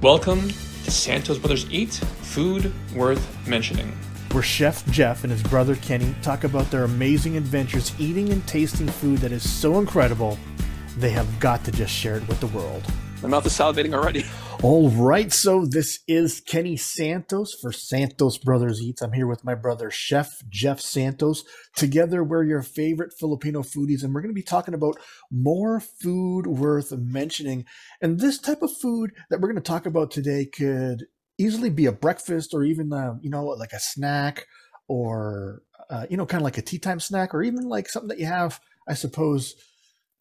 Welcome to Santos Brothers Eat Food Worth Mentioning. where Chef Jeff and his brother Kenny talk about their amazing adventures eating and tasting food that is so incredible, they have got to just share it with the world. My mouth is salivating already. All right, so this is Kenny Santos for Santos Brothers Eats. I'm here with my brother Chef Jeff Santos. Together, we're your favorite Filipino foodies, and we're going to be talking about more food worth mentioning. And this type of food that we're going to talk about today could easily be a breakfast or even, uh, you know, like a snack or, uh, you know, kind of like a tea time snack or even like something that you have, I suppose,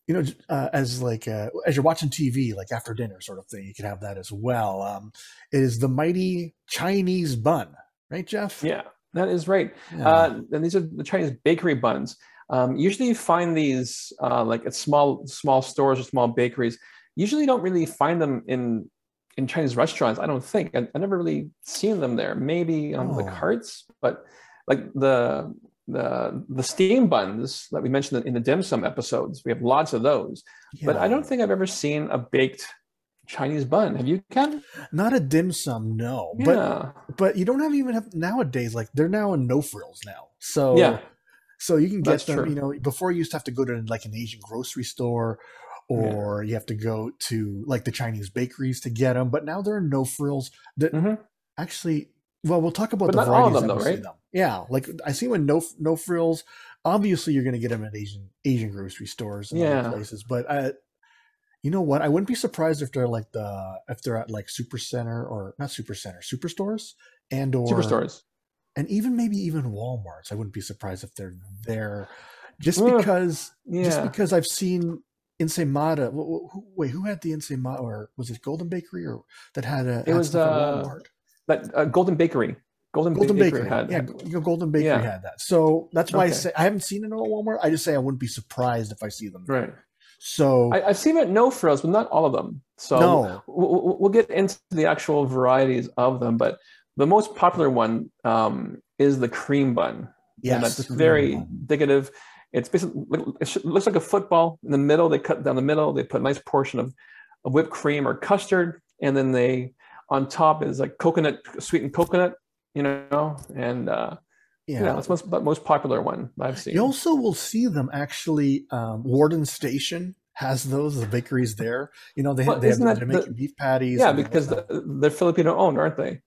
you know, uh, as like uh, as you're watching TV, like after dinner sort of thing, you can have that as well. Um, it is the mighty Chinese bun, right, Jeff? Yeah, that is right. Yeah. Uh, and these are the Chinese bakery buns. Um, usually, you find these uh, like at small small stores or small bakeries. Usually, you don't really find them in in Chinese restaurants. I don't think. I, I never really seen them there. Maybe on the Oh. carts, but like the the the steam buns that we mentioned in the dim sum episodes, we have lots of those. But I don't think I've ever seen a baked Chinese bun. Have you, Ken? not a dim sum, no. But Yeah. but you don't have even have nowadays. Like they're now in no frills now. So Yeah. So you can get That's them. true. You know, before you used to have to go to like an Asian grocery store, or you have to go to like the Chinese bakeries to get them. But now there are no frills. That Mhm. actually, well, we'll talk about But the not all of them, though, right? them. Yeah, like I see when no no frills. Obviously, you're going to get them at Asian Asian grocery stores and Yeah. other places. But I, you know what? I wouldn't be surprised if they're like the if they're at like Super Center or not Super Center, Superstores and or Superstores. and even maybe even Walmart's. I wouldn't be surprised if they're there, just Ugh, because just because I've seen wh- Wait, who had the Ensaymada? Or was it Golden Bakery or that had a It was, uh, Walmart? That uh, Golden Bakery. Golden, Golden Bakery, Bakery, had. yeah, know, Golden Bakery Yeah. had that. So that's why I say I haven't seen it at Walmart. I just say I wouldn't be surprised if I see them. Right. So I, I've seen it no frills, but not all of them. So no, we'll, we'll get into the actual varieties of them. But the most popular one um, is the cream bun. yes, and that's very indicative. It's basically it looks like a football. In the middle, they cut down the middle. They put a nice portion of, of whipped cream or custard, and then they on top is like coconut, sweetened coconut. You know, and uh, Yeah. yeah, that's most the most popular one I've seen. You also will see them actually. Um, Warden Station has those. The bakeries there. You know, they Well, they have isn't they're that the- making beef patties. yeah, because the, they're Filipino owned, aren't they?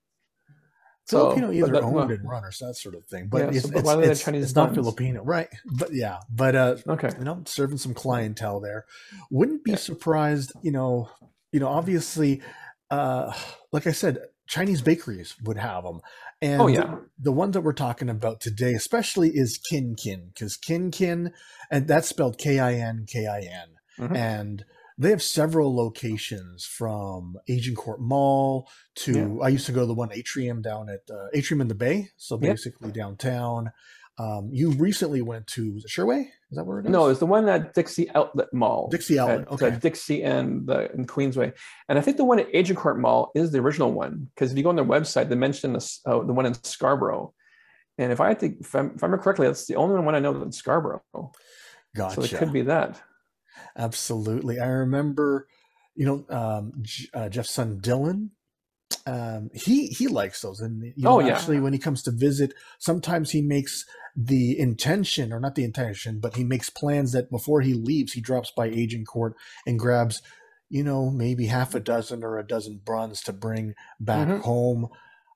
Filipino but either that- owned well, and run or that sort of thing. But Yeah, it's, so- but it's, it's, Chinese it's not? Filipino, right? But yeah, but uh, Okay. you know, serving some clientele there. Wouldn't be Yeah. surprised, you know, you know, obviously, uh, like I said, Chinese bakeries would have them. And Oh, yeah. the one that we're talking about today, especially, is Kin Kin, because Kin Kin, and that's spelled K I N K I N, Mhm. and they have several locations from Agincourt Mall to I used to go to the one atrium down at uh, Atrium in the Bay, so Yeah. basically downtown. Um, you recently went to was it Sherway? Is that where it is? No, it's the one at Dixie Outlet Mall. Dixie Outlet. at, uh, Okay. Dixie and the in Queensway, and I think the one at Agincourt Mall is the original one because if you go on their website, they mention this, uh, the one in Scarborough, and if I to, if, I'm, if I remember correctly, that's the only one I know that's in Scarborough. Gotcha. So it could be that. Absolutely. I remember, you know, um, J- uh, Jeff's son Dylan. Um, he he likes those, and you know, Oh, yeah. actually, when he comes to visit, sometimes he makes the intention, or not the intention, but he makes plans that before he leaves, he drops by Agincourt and grabs, you know, maybe half a dozen or a dozen bruns to bring back Mhm. home.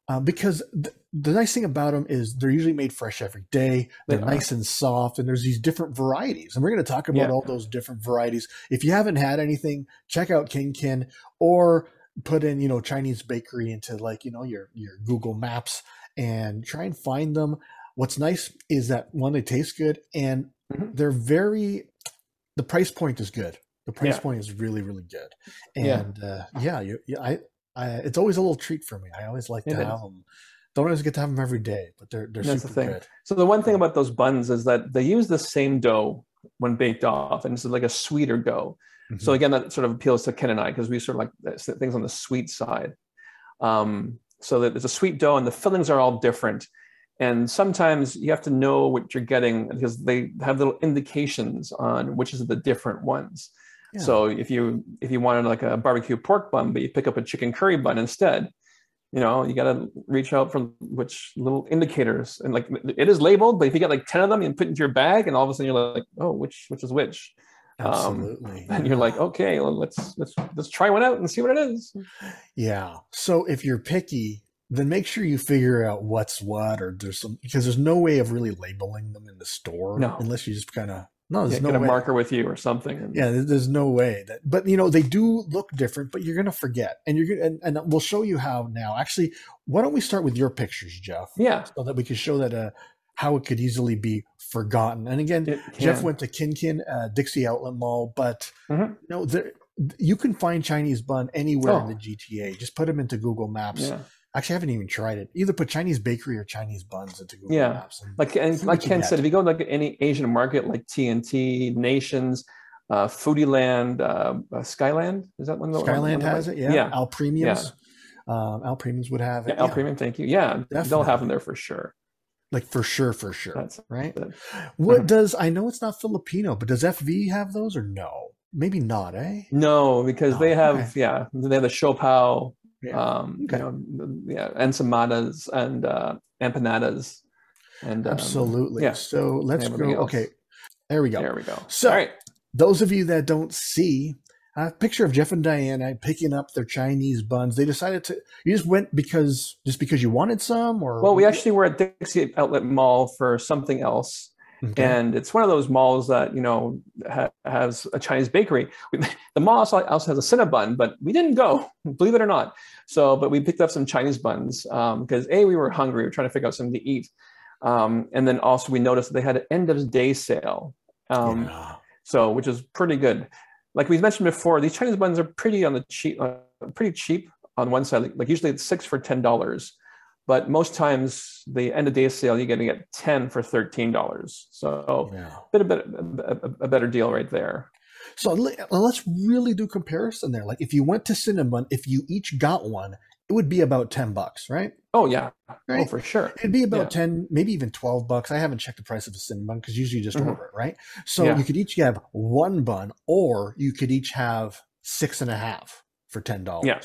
Uh, because th- the nice thing about them is they're usually made fresh every day. They They're are. nice and soft, and there's these different varieties. And we're going to talk about Yeah. all those different varieties. If you haven't had anything, check out King Kin or put in, you know, Chinese bakery into like, you know, your your Google Maps and try and find them. What's nice is that one, they taste good and Mhm. they're very the price point is good. The price Yeah. point is really, really good. Yeah. And uh, yeah, you, yeah, I, I, it's always a little treat for me. I always like to have them. Don't always get to have them every day, but they're they're That's the super thing. good. So the one thing about those buns is that they use the same dough when baked off, and it's like a sweeter dough. So Mhm. again, that sort of appeals to Ken and I because we sort of like things on the sweet side. Um, so that there's a sweet dough, and the fillings are all different. And sometimes you have to know what you're getting because they have little indications on which is the different ones. Yeah. So if you if you wanted like a barbecue pork bun, but you pick up a chicken curry bun instead, you know, you got to reach out from which little indicators and like it is labeled, but if you get like 10 of them and put into your bag and all of a sudden you're like, oh, which, which is which? Absolutely. Um, and you're like, okay, well, let's, let's, let's try one out and see what it is. Yeah. So if you're picky, then make sure you figure out what's what or there's some, because there's no way of really labeling them in the store No. unless you just kind of, no, Yeah, there's get no a way. marker with you or something. Yeah, there's no way that, but you know, they do look different, but you're going to forget. And you're to, and, and we'll show you how now. Actually, why don't we start with your pictures, Jeff? yeah, So that we can show that, uh, how it could easily be forgotten. And again, Jeff went to Kinkin, uh, Dixie Outlet Mall, but Mhm. you know, there, you can find Chinese bun anywhere in Oh. the GTA. Just put them into Google Maps. Yeah. Actually, I haven't even tried it. Either put Chinese bakery or Chinese buns into Google Yeah. Maps. And Like and like Ken said, if you go to like any Asian market like T&T, Nations, uh, Foodie Land, uh, uh, Skyland, is that one? of the- one Skyland the- has it. Yeah. yeah, Al Premiums. Um, Al Premiums would have it. yeah, Al yeah. Premium. Thank you. Yeah, they'll have them there for sure. Like for sure, for sure. That's right. it. What Mhm. does I know it's not Filipino, but does FV have those or no? Maybe not, eh? no because they have okay. yeah they have the siopao, Yeah. um, Okay. you know, yeah, ensaymadas and uh, empanadas, and um, Absolutely. yeah. So let's go. else. Okay. There we go. There we go. So- All right. those of you that don't see a picture of Jeff and Diana picking up their Chinese buns, they decided to. You just went because just because you wanted some, or Well, we actually were at Dixie Outlet Mall for something else. Okay. and it's one of those malls that you know ha- has a Chinese bakery. The mall also, also has a Cinnabon, but we didn't go, believe it or not. So, but we picked up some Chinese buns because a we were hungry, we were trying to figure out something to eat, um, and then also we noticed that they had an end of day sale, um, Yeah. so which is pretty good. Like we mentioned before, these Chinese buns are pretty on the cheap, uh, pretty cheap on one side. Like, like usually it's six for ten dollars, but most times the end of day sale you're going to get ten for thirteen dollars. So yeah. bit a bit a, a better deal right there. So let's really do comparison there. Like if you went to Cinnabon, if you each got one, it would be about ten bucks, right? Oh yeah, oh for sure. It'd be about Yeah. 10, maybe even 12 bucks. I haven't checked the price of a Cinnabon because usually you just Mhm. order it, right? So Yeah. you could each have one bun or you could each have six and a half for $10. Yeah,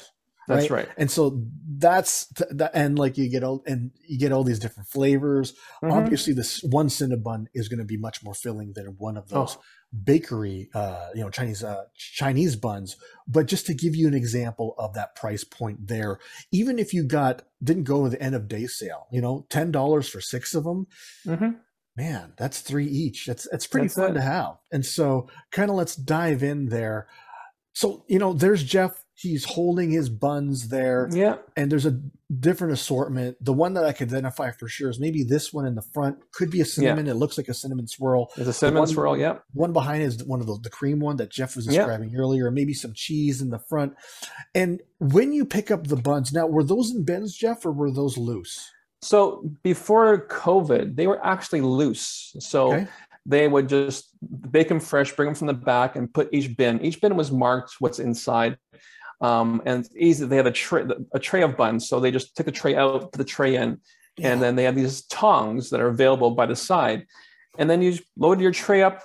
That's right. And so that's th- that, and like you get all and you get all these different flavors. Mhm. Obviously, this one Cinnabon is going to be much more filling than one of those Oh. bakery, uh, you know, Chinese uh, Chinese buns. But just to give you an example of that price point there, even if you got didn't go to the end of day sale, you know, ten dollars for six of them, Mhm. man, that's three each. That's that's pretty That's fun it. to have. And so, kind of let's dive in there. So you know, there's Jeff. He's holding his buns there Yeah, and there's a different assortment. The one that I can identify for sure is maybe this one in the front could be a cinnamon. It looks like a cinnamon swirl. there's a cinnamon one- swirl. Yep. One behind is one of the, the cream one that Jeff was Yeah. describing earlier. Maybe some cheese in the front. And when you pick up the buns, now were those in bins, Jeff, or were those loose? So before COVID, they were actually loose. So Okay. they would just bake them fresh, bring them from the back, and put each bin. Each bin was marked what's inside, um, and it's easy. They have a tray, a tray of buns, so they just took the tray out, put the tray in, and then they have these tongs that are available by the side, and then you load your tray up,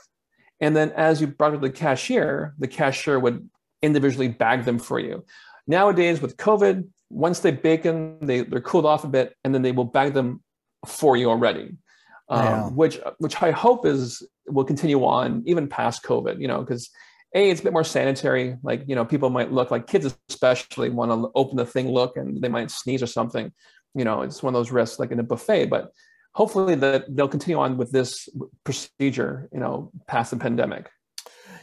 and then as you brought it to the cashier, the cashier would individually bag them for you. Nowadays, with COVID, once they bake them, they, they're cooled off a bit, and then they will bag them for you already. Um, Yeah. Which, which I hope is will continue on even past COVID. You know, because a it's a bit more sanitary. Like you know, people might look like kids especially want to open the thing, look, and they might sneeze or something. You know, it's one of those risks like in a buffet, but hopefully that they'll continue on with this procedure. You know, past the pandemic.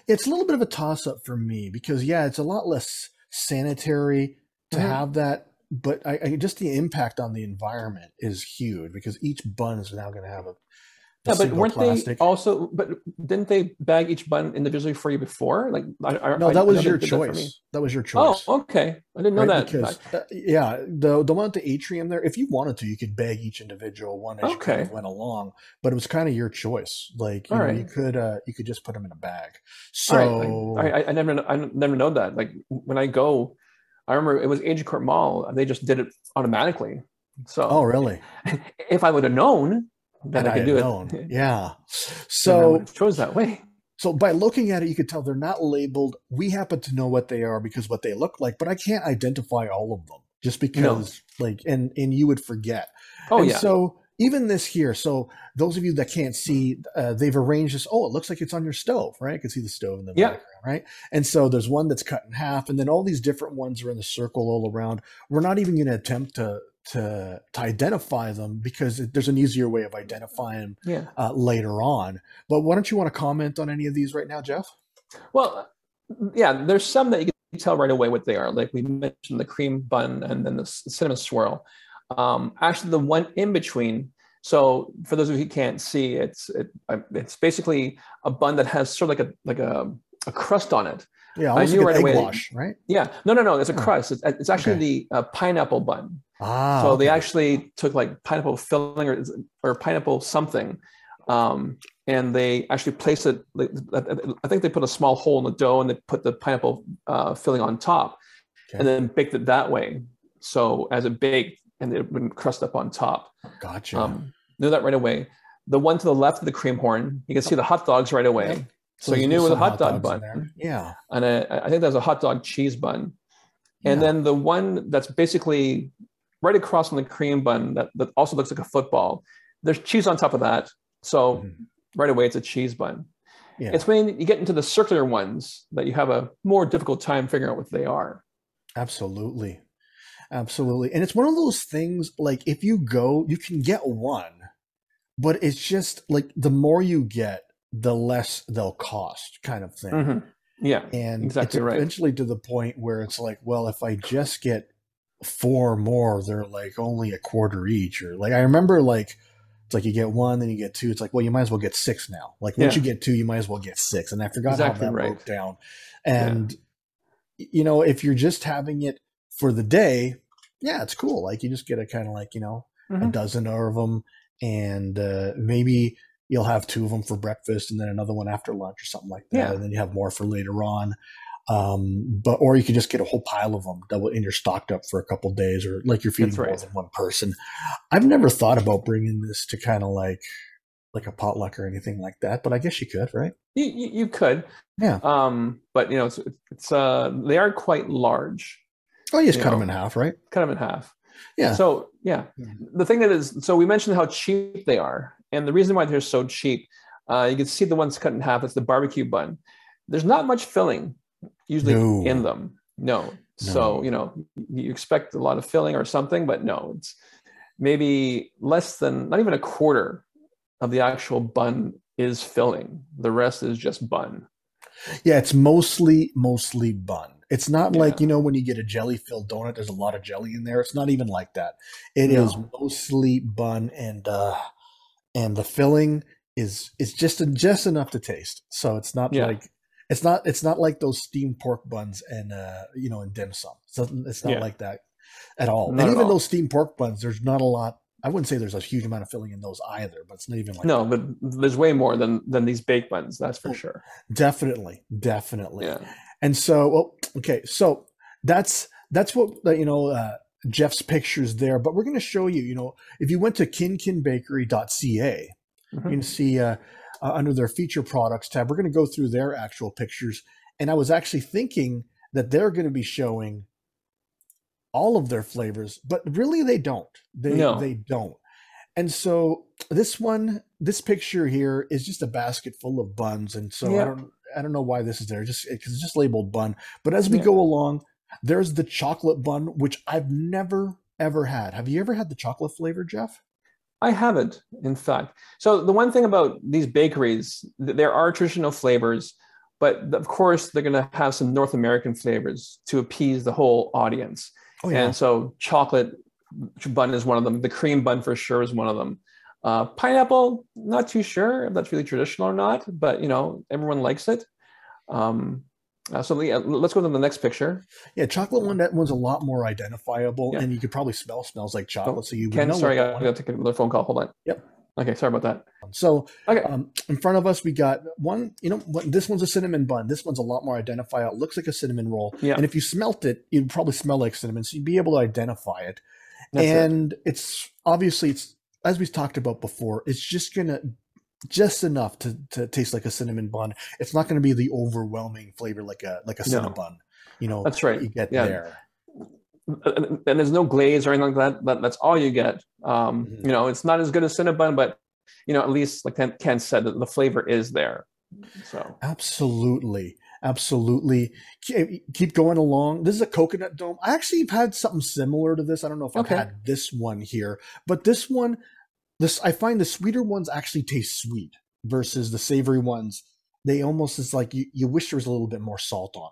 It's a little bit of a toss up for me because yeah, it's a lot less sanitary to Mhm. have that, but I, I just the impact on the environment is huge because each bun is now going to have a Yeah, but weren't plastic. they also? But didn't they bag each bun individually for you before? Like, I, I, no, I that was never your did that choice. That, was your choice. Oh, okay. I didn't know right? that. Because uh, yeah, the the one at the atrium there, if you wanted to, you could bag each individual one as you kind of went along, but it was kind of your choice. Like you, All know, you could uh, you could just put them in a bag. All right, So I, I, I never, I never know that. Like when I go, I remember it was Agincourt Mall. They just did it automatically. So, oh really? if I would have known, And I could do known. it. Yeah. So chose that way. So by looking at it, you could tell they're not labeled. We happen to know what they are because what they look like, but I can't identify all of them just because, no. like, and and you would forget. Oh and yeah. So even this here. So those of you that can't see, uh, they've arranged this. Oh, it looks like it's on your stove, right? I can see the stove in the yeah. background, right? And so there's one that's cut in half, and then all these different ones are in the circle all around. We're not even going to attempt to to to identify them because there's an easier way of identifying yeah. uh, later on. But why don't you want to comment on any of these right now, Jeff? Well, yeah, there's some that you can tell right away what they are. Like we mentioned, the cream bun and then the cinnamon swirl. Um, actually, the one in between. So for those of you who can't see, it's it, it's basically a bun that has sort of like a like a, a crust on it. Yeah, almost like right egg away, wash, right? Yeah, no, no, no. It's a crust. It's, it's actually okay. the uh, pineapple bun. Ah, so okay. they actually took like pineapple filling or, or pineapple something, um, and they actually placed it. I think they put a small hole in the dough and they put the pineapple uh, filling on top, okay. and then baked it that way. So as it baked, and it would crust up on top. Gotcha. Um, knew that right away. The one to the left of the cream horn, you can see the hot dogs right away. So, so you knew it was a hot, hot dog bun. Yeah. And a, I think there's a hot dog cheese bun. And yeah. then the one that's basically right across from the cream bun that, that also looks like a football, there's cheese on top of that. So mm-hmm. right away, it's a cheese bun. Yeah. It's when you get into the circular ones that you have a more difficult time figuring out what they are. Absolutely. Absolutely. And it's one of those things like if you go, you can get one, but it's just like the more you get, the less they'll cost kind of thing. Mm-hmm. Yeah. And exactly it's right. eventually to the point where it's like, well, if I just get four more, they're like only a quarter each. Or like I remember like it's like you get one, then you get two. It's like, well, you might as well get six now. Like once Yeah. you get two, you might as well get six. And I forgot Exactly how that right. broke down. And you know, if you're just having it for the day, yeah, it's cool. Like you just get a kind of like, you know, a Mhm. dozen of them and uh, maybe you'll have two of them for breakfast and then another one after lunch or something like that Yeah. and then you have more for later on um, but or you could just get a whole pile of them double and you're stocked up for a couple days or like you're feeding That's more than one person i've never thought about bringing this to kind of like like a potluck or anything like that but i guess you could right You, you, you could, yeah um, but you know, it's, it's uh, they are quite large, oh you just You cut know. them in half right cut them in half. yeah So yeah, Mhm. the thing that is, so we mentioned how cheap they are, and the reason why they're so cheap, uh, you can see the ones cut in half. It's the barbecue bun. There's not much filling usually No. in them. No. So you know, you expect a lot of filling or something, but no, it's maybe less than not even a quarter of the actual bun is filling. The rest is just bun. Yeah, it's mostly mostly bun. It's not like you know when you get a jelly filled donut. There's a lot of jelly in there. It's not even like that. It is No. mostly bun and uh and the filling is is just just enough to taste. So it's not Yeah. like it's not it's not like those steamed pork buns and uh you know in dim sum. So it's not Yeah. like that at all. Not and even all. those steamed pork buns, there's not a lot. I wouldn't say there's a huge amount of filling in those either, but it's not even like No, that. but there's way more than than these baked buns. That's for Oh, sure. definitely, definitely. Yeah. And so, well, okay, so that's that's what uh, you know. Uh, Jeff's pictures there, but we're going to show you. You know, if you went to kinkinbakery.ca, Mhm. you can see uh, uh, under their feature products tab. We're going to go through their actual pictures, and I was actually thinking that they're going to be showing all of their flavors, but really they don't. They No. they don't. And so this one, this picture here is just a basket full of buns, and so I don't I don't know why this is there. Just because it's just labeled bun. But as we Yeah. go along, there's the chocolate bun, which I've never ever had. Have you ever had the chocolate flavor, Jeff? I haven't, in fact. So the one thing about these bakeries, there are traditional flavors, but of course they're going to have some North American flavors to appease the whole audience. Oh yeah. And so chocolate bun is one of them. The cream bun for sure is one of them. Uh, pineapple, not too sure if that's really traditional or not, but you know everyone likes it. Um, uh, so yeah, let's go to the next picture. Yeah, chocolate one. That one's a lot more identifiable, Yeah. and you could probably smell smells like chocolate. So you Ken, know sorry, I got, one I got to take another phone call. Hold on. Yep. Okay, sorry about that. So Okay. um, in front of us, we got one. You know, what, this one's a cinnamon bun. This one's a lot more identifiable. It looks like a cinnamon roll. Yeah. And if you smelt it, you'd probably smell like cinnamon, so you'd be able to identify it. That's it. and it's obviously it's as we've talked about before. It's just gonna just enough to, to taste like a cinnamon bun. It's not going to be the overwhelming flavor like a like a cinnamon No. bun. You know, That's right. You get Yeah. there. and, and there's no glaze or anything like that. that that's all you get. Um, Mhm. You know, it's not as good as Cinnabon, but you know, at least like Ken, said, the, the flavor is there. So Absolutely. Absolutely. Keep, going along. This is a coconut dome. I actually have had something similar to this. I don't know if I've had this one here, but this one, this I find the sweeter ones actually taste sweet versus the savory ones. They almost is like you, you wish there was a little bit more salt on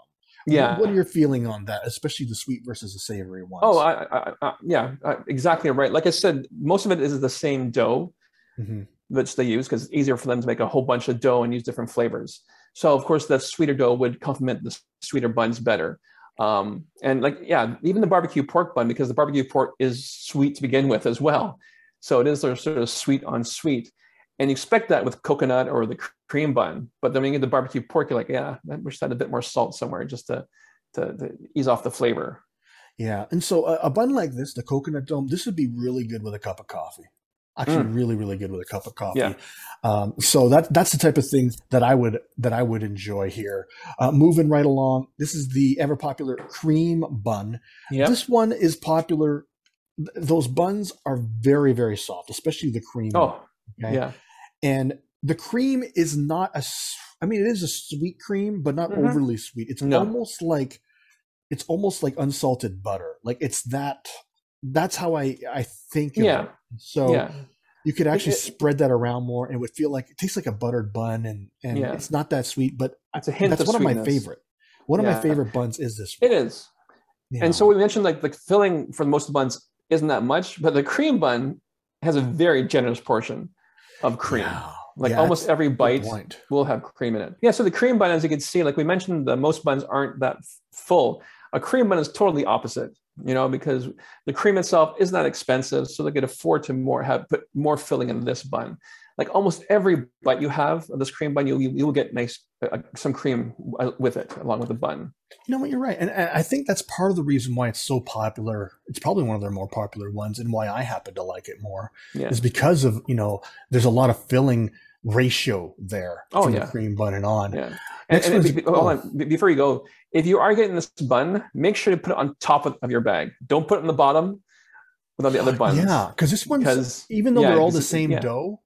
them. yeah. What are your feeling on that, especially the sweet versus the savory ones? Oh, I, I, I, yeah, exactly right. Like I said, most of it is the same dough Mhm. which they use because it's easier for them to make a whole bunch of dough and use different flavors. So of course, the sweeter dough would complement the sweeter buns better. Um, and like, yeah, even the barbecue pork bun because the barbecue pork is sweet to begin with as well. So it is sort of- sort of sweet on sweet. And you expect that with coconut or the cream bun, but then when you get the barbecue pork, you're like, yeah, I wish that had a bit more salt somewhere just to, to, to ease off the flavor. Yeah, and so a, a bun like this, the coconut dome, this would be really good with a cup of coffee. Actually, really, really good with a cup of coffee. Yeah. Um, so that that's the type of thing that I would that I would enjoy here. Uh, moving right along, this is the ever popular cream bun. Yeah. This one is popular. Th- Those buns are very, very soft, especially the cream. Oh, okay? yeah. and the cream is not a. I mean, it is a sweet cream, but not Mhm. overly sweet. It's No. almost like it's almost like unsalted butter. Like it's that. That's how I I think. Of Yeah. It. So yeah. you could actually it- spread that around more, and it would feel like it tastes like a buttered bun, and and Yeah. it's not that sweet, but It's a hint that's one of my favorite. One of my favorite buns is this. It one. is. you And so we mentioned like the filling for most of the buns isn't that much, but the cream bun has a very generous portion of cream. Like Yeah, almost every bite will have cream in it. Yeah. So the cream bun, as you can see, like we mentioned, the most buns aren't that full. A cream bun is totally opposite, you know, because the cream itself isn't that expensive, so they could afford to more have put more filling in this bun. Like almost every bite you have of this cream bun, you you will get nice uh, some cream uh, with it along with the bun. You know what? You're right, and I think that's part of the reason why it's so popular. It's probably one of their more popular ones, and why I happen to like it more Yeah. is because of you know there's a lot of filling ratio there Oh, from yeah. the cream bun and on. Yeah. And, and be- hold on. Before you go, if you are getting this bun, make sure to put it on top of, of your bag. Don't put it on the bottom without the other buns. Yeah, because this one's Because even though yeah, they're all the same dough,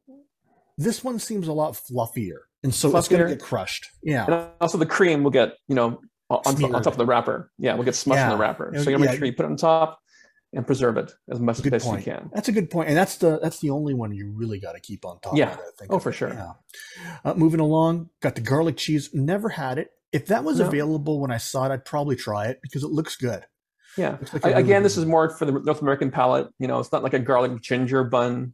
this one seems a lot fluffier, and so it's going to get crushed. Yeah, and also the cream will get, you know, on, on top of the wrapper. Yeah, we'll get smushed in the wrapper. So you gotta yeah. make sure you put it on top and preserve it as much Good as you can. that's a good point, and that's the that's the only one you really got to keep on top. Yeah. of, I think. Oh, for it. sure. Yeah. Uh, moving along, got the garlic cheese. Never had it. If that was No. available when I saw it, I'd probably try it because it looks good. Yeah. Looks like I, really again, good this is more for the North American palate. You know, it's not like a garlic ginger bun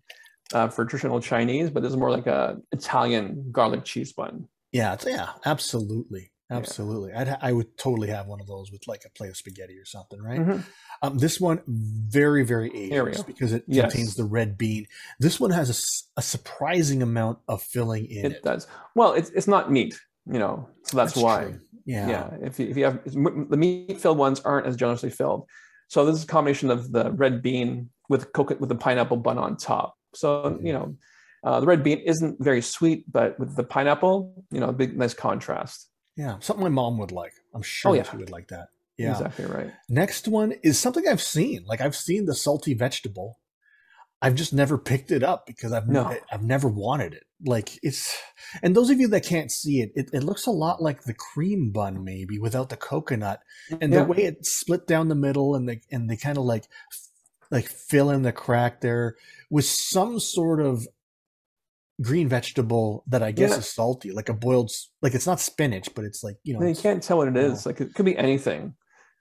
uh, for traditional Chinese, but this is more like a Italian garlic cheese bun. Yeah, it's, yeah, absolutely, Yeah. absolutely. I'd ha- I would totally have one of those with like a plate of spaghetti or something, right? Mhm. Um, this one very very There we aged go. because it Yes. contains the red bean. This one has a surprising amount of filling in it. It does. Well, it's it's not meat, you know, so that's, why. true. Yeah. Yeah. If you, if you have the meat filled ones aren't as generously filled. So this is a combination of the red bean with coconut with the pineapple bun on top. So Mhm. you know, uh, the red bean isn't very sweet, but with the pineapple, you know, a big nice contrast. yeah, something my mom would like. I'm sure Oh, yeah. she would like that. Yeah. Exactly right. Next one is something I've seen. Like I've seen the salty vegetable. I've just never picked it up because I've No. I've never wanted it. Like it's and those of you that can't see it, it, it looks a lot like the cream bun maybe without the coconut. And Yeah. the way it's split down the middle and they and they kind of like like fill in the crack there with some sort of green vegetable that I guess Yeah. is salty, like a boiled like it's not spinach, but it's like, you know, you can't tell what it is. is. Like it could be anything.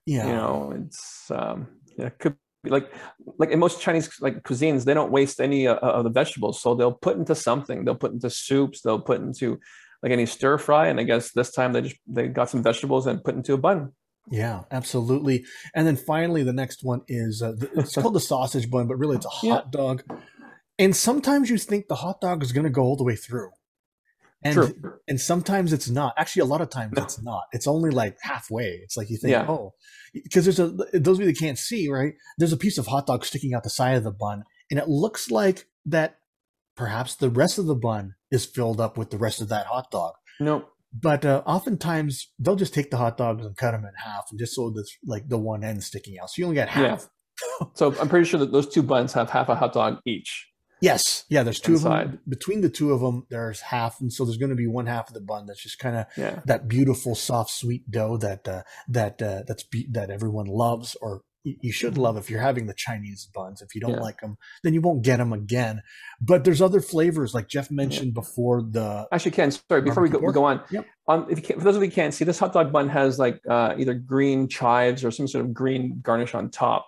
yeah. You know, it's um, yeah, it could be like like in most Chinese like cuisines, they don't waste any uh, of the vegetables, so they'll put into something. They'll put into soups. They'll put into like any stir fry. And I guess this time they just they got some vegetables and put into a bun. Yeah, absolutely. And then finally, the next one is uh, it's called the sausage bun, but really it's a Yeah. hot dog. And sometimes you think the hot dog is going to go all the way through, and True. and sometimes it's not. Actually, a lot of times No. it's not. It's only like halfway. It's like you think, Yeah. oh, because there's a those of you that can't see, right? There's a piece of hot dog sticking out the side of the bun, and it looks like that perhaps the rest of the bun is filled up with the rest of that hot dog. No. But uh, oftentimes they'll just take the hot dogs and cut them in half, and just so this like the one end sticking out. So you only get half. Yeah. so I'm pretty sure that those two buns have half a hot dog each. Yes, yeah. There's two Inside. of them. Between the two of them, there's half, and so there's going to be one half of the bun that's just kind of Yeah. that beautiful, soft, sweet dough that uh, that uh, that's be- that everyone loves, or you should love if you're having the Chinese buns. If you don't. Yeah. like them, then you won't get them again. But there's other flavors, like Jeff mentioned before. The Actually, Ken, sorry, before we go, we go on, Yep. um, if you can, for those of you who can't see, this hot dog bun has like uh, either green chives or some sort of green garnish on top.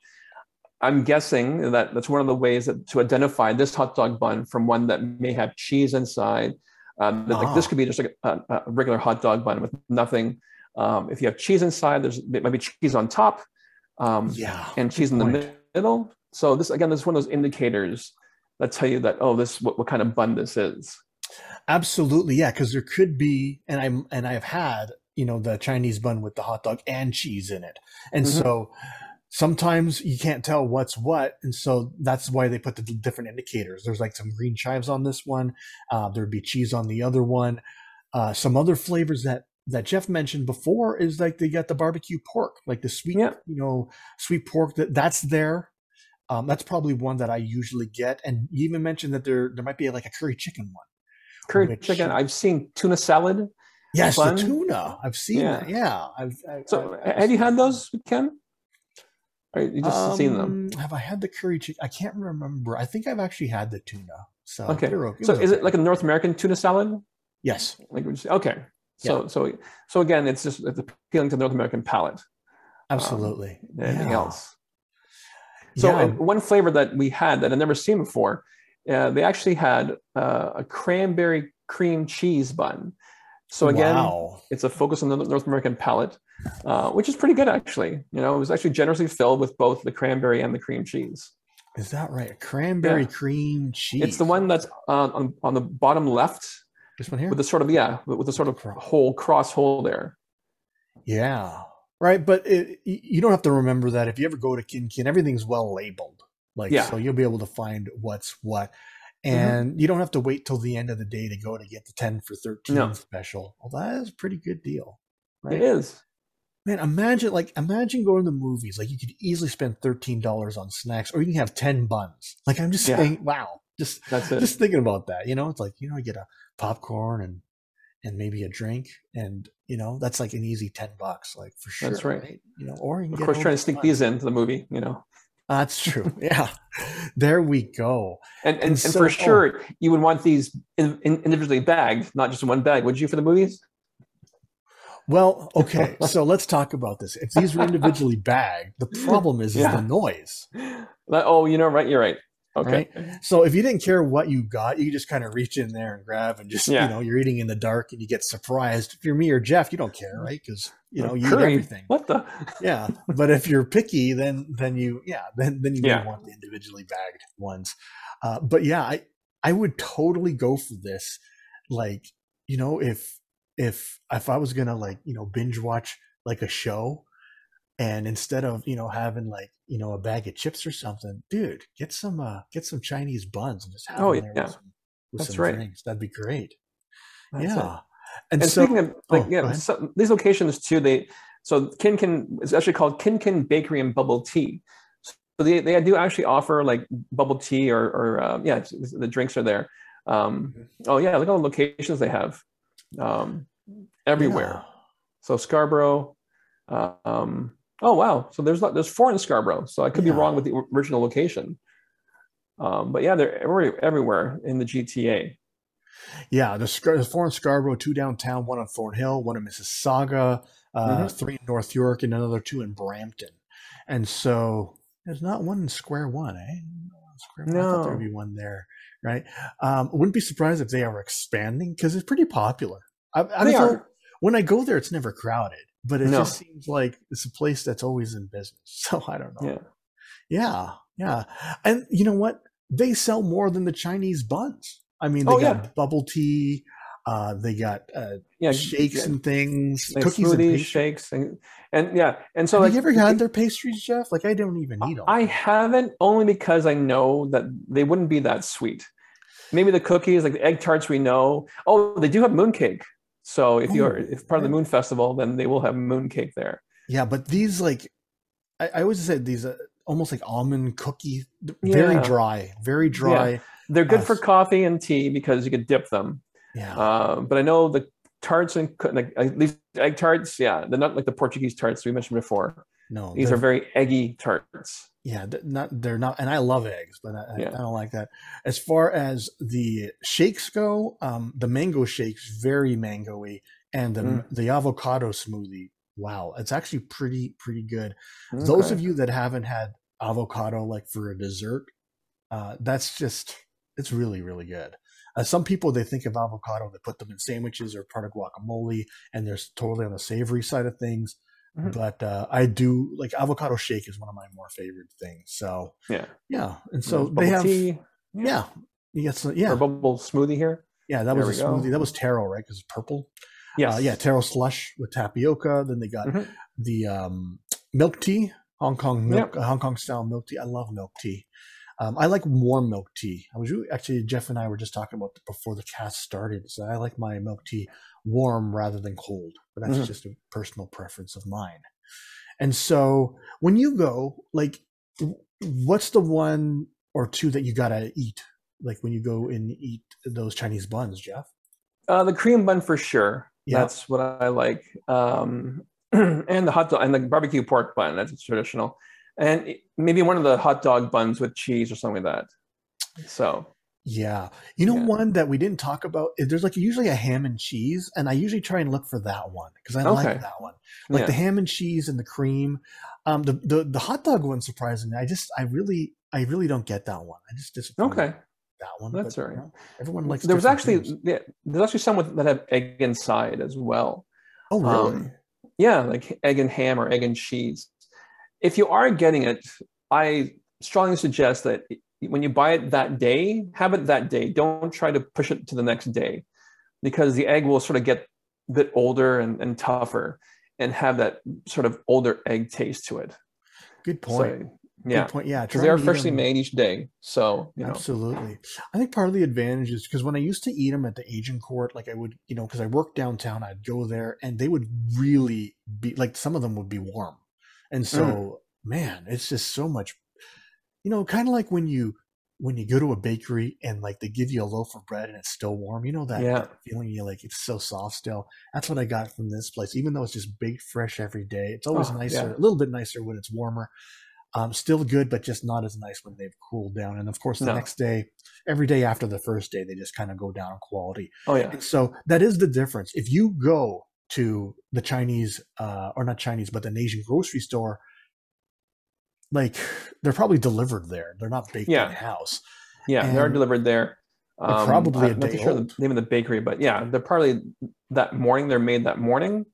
I'm guessing that that's one of the ways that to identify this hot dog bun from one that may have cheese inside. Um, that, like this Ah. could be just like a, a regular hot dog bun with nothing. Um, if you have cheese inside, there's it might be cheese on top, um, yeah, and she's in the point. middle. So this again, this is one of those indicators that tell you that oh, this what, what kind of bun this is. Absolutely, yeah, because there could be, and I'm and I've had you know the Chinese bun with the hot dog and cheese in it, and Mhm. so sometimes you can't tell what's what, and so that's why they put the different indicators. There's like some green chives on this one, uh, there'd be cheese on the other one, uh, some other flavors that that Jeff mentioned before is like they got the barbecue pork, like the sweet, Yeah. you know, sweet pork that that's there. Um, that's probably one that I usually get, and you even mentioned that there there might be like a curry chicken one. Curry Which- chicken. I've seen tuna salad. Yes, the tuna. I've seen Yeah. that. Yeah, I've. I, So I- have you had those, Ken? Or you just seen them? Um, Have I had the curry chicken? I can't remember. I think I've actually had the tuna. So Okay. they're So is it like a North American tuna salad? yes? Like would you say- okay. So so so again, it's just it's appealing to the North American palate. Absolutely. than Anything Yeah. else? So yeah. one flavor that we had that I'd never seen before, uh, they actually had uh, a cranberry cream cheese bun. So again, wow. it's a focus on the North American palate, uh, which is pretty good actually. You know, it was actually generously filled with both the cranberry and the cream cheese. Is that right? A cranberry Yeah. cream cheese. It's the one that's on on the bottom left This one here. with the sort of yeah with the sort of Cross. hole cross hole there. yeah. Right, but it, you don't have to remember that if you ever go to Kin Kin, everything's well labeled. Like, Yeah. Mm-hmm. so you'll be able to find what's what. And you don't have to wait till the end of the day to go to get the 10 for 13 No. special. Well, that is a pretty good deal. It Right. is. Man, imagine like imagine going to the movies. Like you could easily spend thirteen dollars on snacks, or you can have ten buns. Like I'm just Yeah. saying, wow. Just That's it. just thinking about that. You know, it's like you know, you get a popcorn and and maybe a drink, and you know that's like an easy ten bucks, like for sure. That's right. You know, or you Of course, trying to sneak these into the movie, you know, That's true. yeah, there we go. and and, And and, so- for oh. sure you would want these in, in, individually bagged, not just in one bag. Would you for the movies? Well, okay, so let's talk about this. If these were individually bagged, the problem is, is Yeah. the noise. Oh, you know, right? You're right. Okay. So if you didn't care what you got, you just kind of reach in there and grab and just Yeah. you know you're eating in the dark and you get surprised. If you're me or Jeff, you don't care, right? Because you know you eat everything. What the? Yeah, but if you're picky, then then you yeah then then you Yeah. want the individually bagged ones. Uh, but yeah, I I would totally go for this. Like you know if if if I was gonna like you know binge watch like a show. And instead of you know having like you know a bag of chips or something, dude, get some uh get some Chinese buns and just have Oh, them there yeah. with some, with That's some right. drinks. That'd be great. That's it. yeah. And, And so, speaking of like oh, yeah, so these locations too, they so Kinkin is actually called Kinkin Bakery and Bubble Tea. So they, they do actually offer like bubble tea or or um, yeah, the drinks are there. Um, Mhm. oh yeah, look at all the locations they have um, everywhere. So Scarborough. uh, Um, oh wow, so there's not- there's four in Scarborough. So I could be wrong with the original location. Um, but yeah, they're every, everywhere in the GTA. Yeah, there's, there's four in Scarborough, two downtown, one on Thornhill, one in Mississauga, uh, Mhm. three in North York, and another two in Brampton. And so there's not one in Square One, eh? Square One. I thought there would be one there, right? Um, wouldn't be surprised if they are expanding because it's pretty popular. I, I They are. When I go there, it's never crowded, but it No. just seems like it's a place that's always in business. So I don't know. Yeah. Yeah, yeah. And you know what? They sell more than the Chinese buns. I mean, they Oh, got yeah. bubble tea, uh, they got uh, Yeah, shakes yeah. and things, like cookies and smoothies, pastries. shakes, and, and yeah, and so Have like you ever had their pastries, Jeff? Like I don't even eat them. I haven't only because I know that they wouldn't be that sweet. maybe the cookies, like the egg tarts, we know. Oh, they do have mooncake. So if you're if part of the moon festival, then they will have mooncake there. Yeah, but these like I, I always said these uh, almost like almond cookie, very Yeah. dry, very dry. They're good for coffee and tea because you could dip them. Yeah, Uh, but I know the tarts and like at least egg tarts, yeah, they're not like the Portuguese tarts we mentioned before. No, These they're- very eggy tarts. yeah, th- not they're not, and I love eggs, but I, Yeah. I don't like that. As far as the shakes go, um, the mango shakes very mangoey, and the Mm. the avocado smoothie, wow, it's actually pretty pretty good. Those of you that haven't had avocado like for a dessert, uh, that's just it's really really good. Uh, some people they think of avocado, they put them in sandwiches or part of guacamole, and they're totally on the savory side of things. Mhm. But uh, I do like avocado shake is one of my more favorite things. So yeah. yeah, and so they have tea yeah, you get some, or yeah, bubble smoothie here. yeah. That there was a we go. smoothie. That was taro, right? Because it's purple. Yeah, Uh, yeah, taro slush with tapioca. Then they got Mhm. the um, milk tea, Hong Kong milk, uh, Hong Kong style milk tea. I love milk tea. Um, I like warm milk tea. I was really, actually Jeff and I were just talking about before the cast started. So I like my milk tea warm rather than cold, but that's Mhm. just a personal preference of mine. And so when you go, like, what's the one or two that you gotta eat? Like when you go and eat those Chinese buns, Jeff? Uh, the cream bun for sure. Yeah. That's what I like. Um, and the hot dog and the barbecue pork bun. That's traditional. And maybe one of the hot dog buns with cheese or something like that. So Yeah. You know, Yeah. one that we didn't talk about, there's like usually a ham and cheese, and I usually try and look for that one because I like that one. Like yeah. the ham and cheese and the cream. Um, the, the the hot dog one, surprisingly, I just I really I really don't get that one. I just disappointed okay. that one. That's but, right. you know, everyone likes. There was actually things. yeah, there's actually some with, that have egg inside as well. Oh really? um, Yeah, like egg and ham or egg and cheese. If you are getting it, I strongly suggest that when you buy it that day, have it that day. Don't try to push it to the next day because the egg will sort of get a bit older and, and tougher and have that sort of older egg taste to it. Good point. So, yeah, Good point. Yeah, because they are freshly them- made each day. So, you know, Absolutely. I think part of the advantage is because when I used to eat them at the Asian court, like I would, you know, because I worked downtown, I'd go there and they would really be like some of them would be warm. And so, Mm. man, it's just so much, you know, kind of like when you, when you go to a bakery and like they give you a loaf of bread and it's still warm, you know, that, Yeah. feeling you like it's so soft still. That's what I got from this place. Even though it's just baked fresh every day, it's always Oh, nicer, yeah. a little bit nicer when it's warmer. Um, still good, but just not as nice when they've cooled down. And of course, the No. next day, every day after the first day, they just kind of go down in quality. oh yeah, And so that is the difference. If you go to the Chinese, uh, or not Chinese, but the Asian grocery store, like they're probably delivered there. They're not baked Yeah. in house. yeah, they are delivered there. Um, probably a I'm not sure the name of the bakery, but yeah, they're probably that morning. They're made that morning,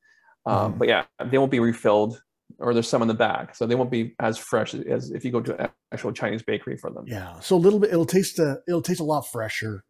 um, Mhm. but yeah, they won't be refilled, or there's some in the back, so they won't be as fresh as if you go to an actual Chinese bakery for them. Yeah. So a little bit, it'll taste a, it'll taste a lot fresher,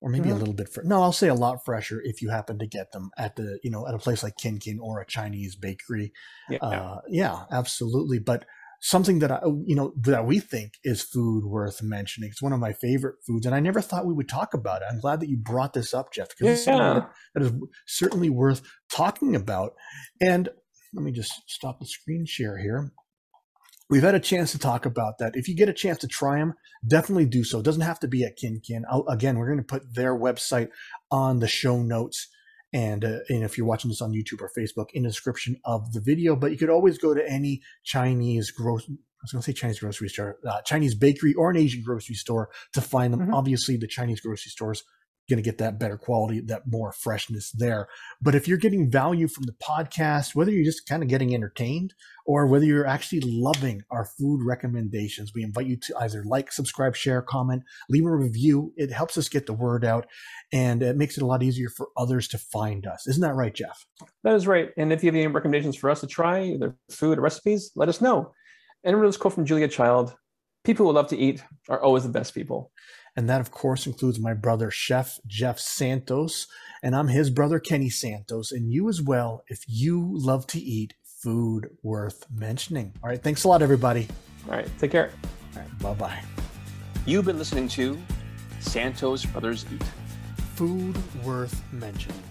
or maybe a Mhm. little bit. Fr- no, I'll say a lot fresher if you happen to get them at the, you know, at a place like Kin Kin or a Chinese bakery. Yeah, Uh, yeah, absolutely. But something that I, you know, that we think is food worth mentioning. It's one of my favorite foods, and I never thought we would talk about it. I'm glad that you brought this up, Jeff, because it's something Yeah. that, is certainly worth talking about. And let me just stop the screen share here. We've had a chance to talk about that. If you get a chance to try them, definitely do so. It doesn't have to be at Kin Kin. I'll, again, we're going to put their website on the show notes. And, uh, and if you're watching this on YouTube or Facebook, in the description of the video. But you could always go to any Chinese grocery. I was going to say Chinese grocery store, uh, Chinese bakery, or an Asian grocery store to find them. Mhm. Obviously, the Chinese grocery stores going to get that better quality, that more freshness there. But if you're getting value from the podcast, whether you're just kind of getting entertained or whether you're actually loving our food recommendations, we invite you to either like, subscribe, share, comment, leave a review. It helps us get the word out and it makes it a lot easier for others to find us. Isn't that right, Jeff? that is right. And if you have any recommendations for us to try, either food or recipes, let us know. And remember this quote from Julia Child: "People who love to eat are always the best people." And that, of course, includes my brother, Chef Jeff Santos, and I'm his brother, Kenny Santos, and you as well, if you love to eat food worth mentioning. All right. Thanks a lot, everybody. All right, take care. All right. Bye bye. You've been listening to Santos Brothers Eat. Food worth mentioning.